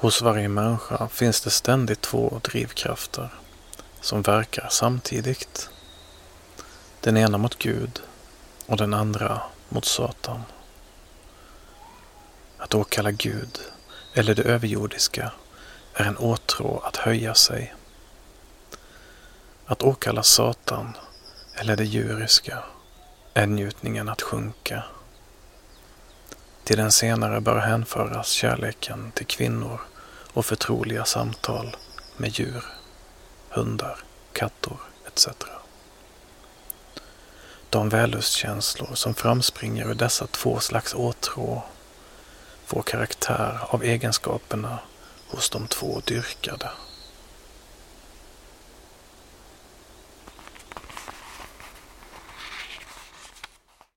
Hos varje människa finns det ständigt två drivkrafter som verkar samtidigt. Den ena mot Gud och den andra mot Satan. Att åkalla Gud eller det överjordiska är en åtrå att höja sig. Att åkalla Satan eller det djuriska är njutningen att sjunka. Till den senare bör hänföras kärleken till kvinnor och förtroliga samtal med djur, hundar, katter etc. De vällustkänslor som framspringer ur dessa två slags åtrå får karaktär av egenskaperna hos de två dyrkade.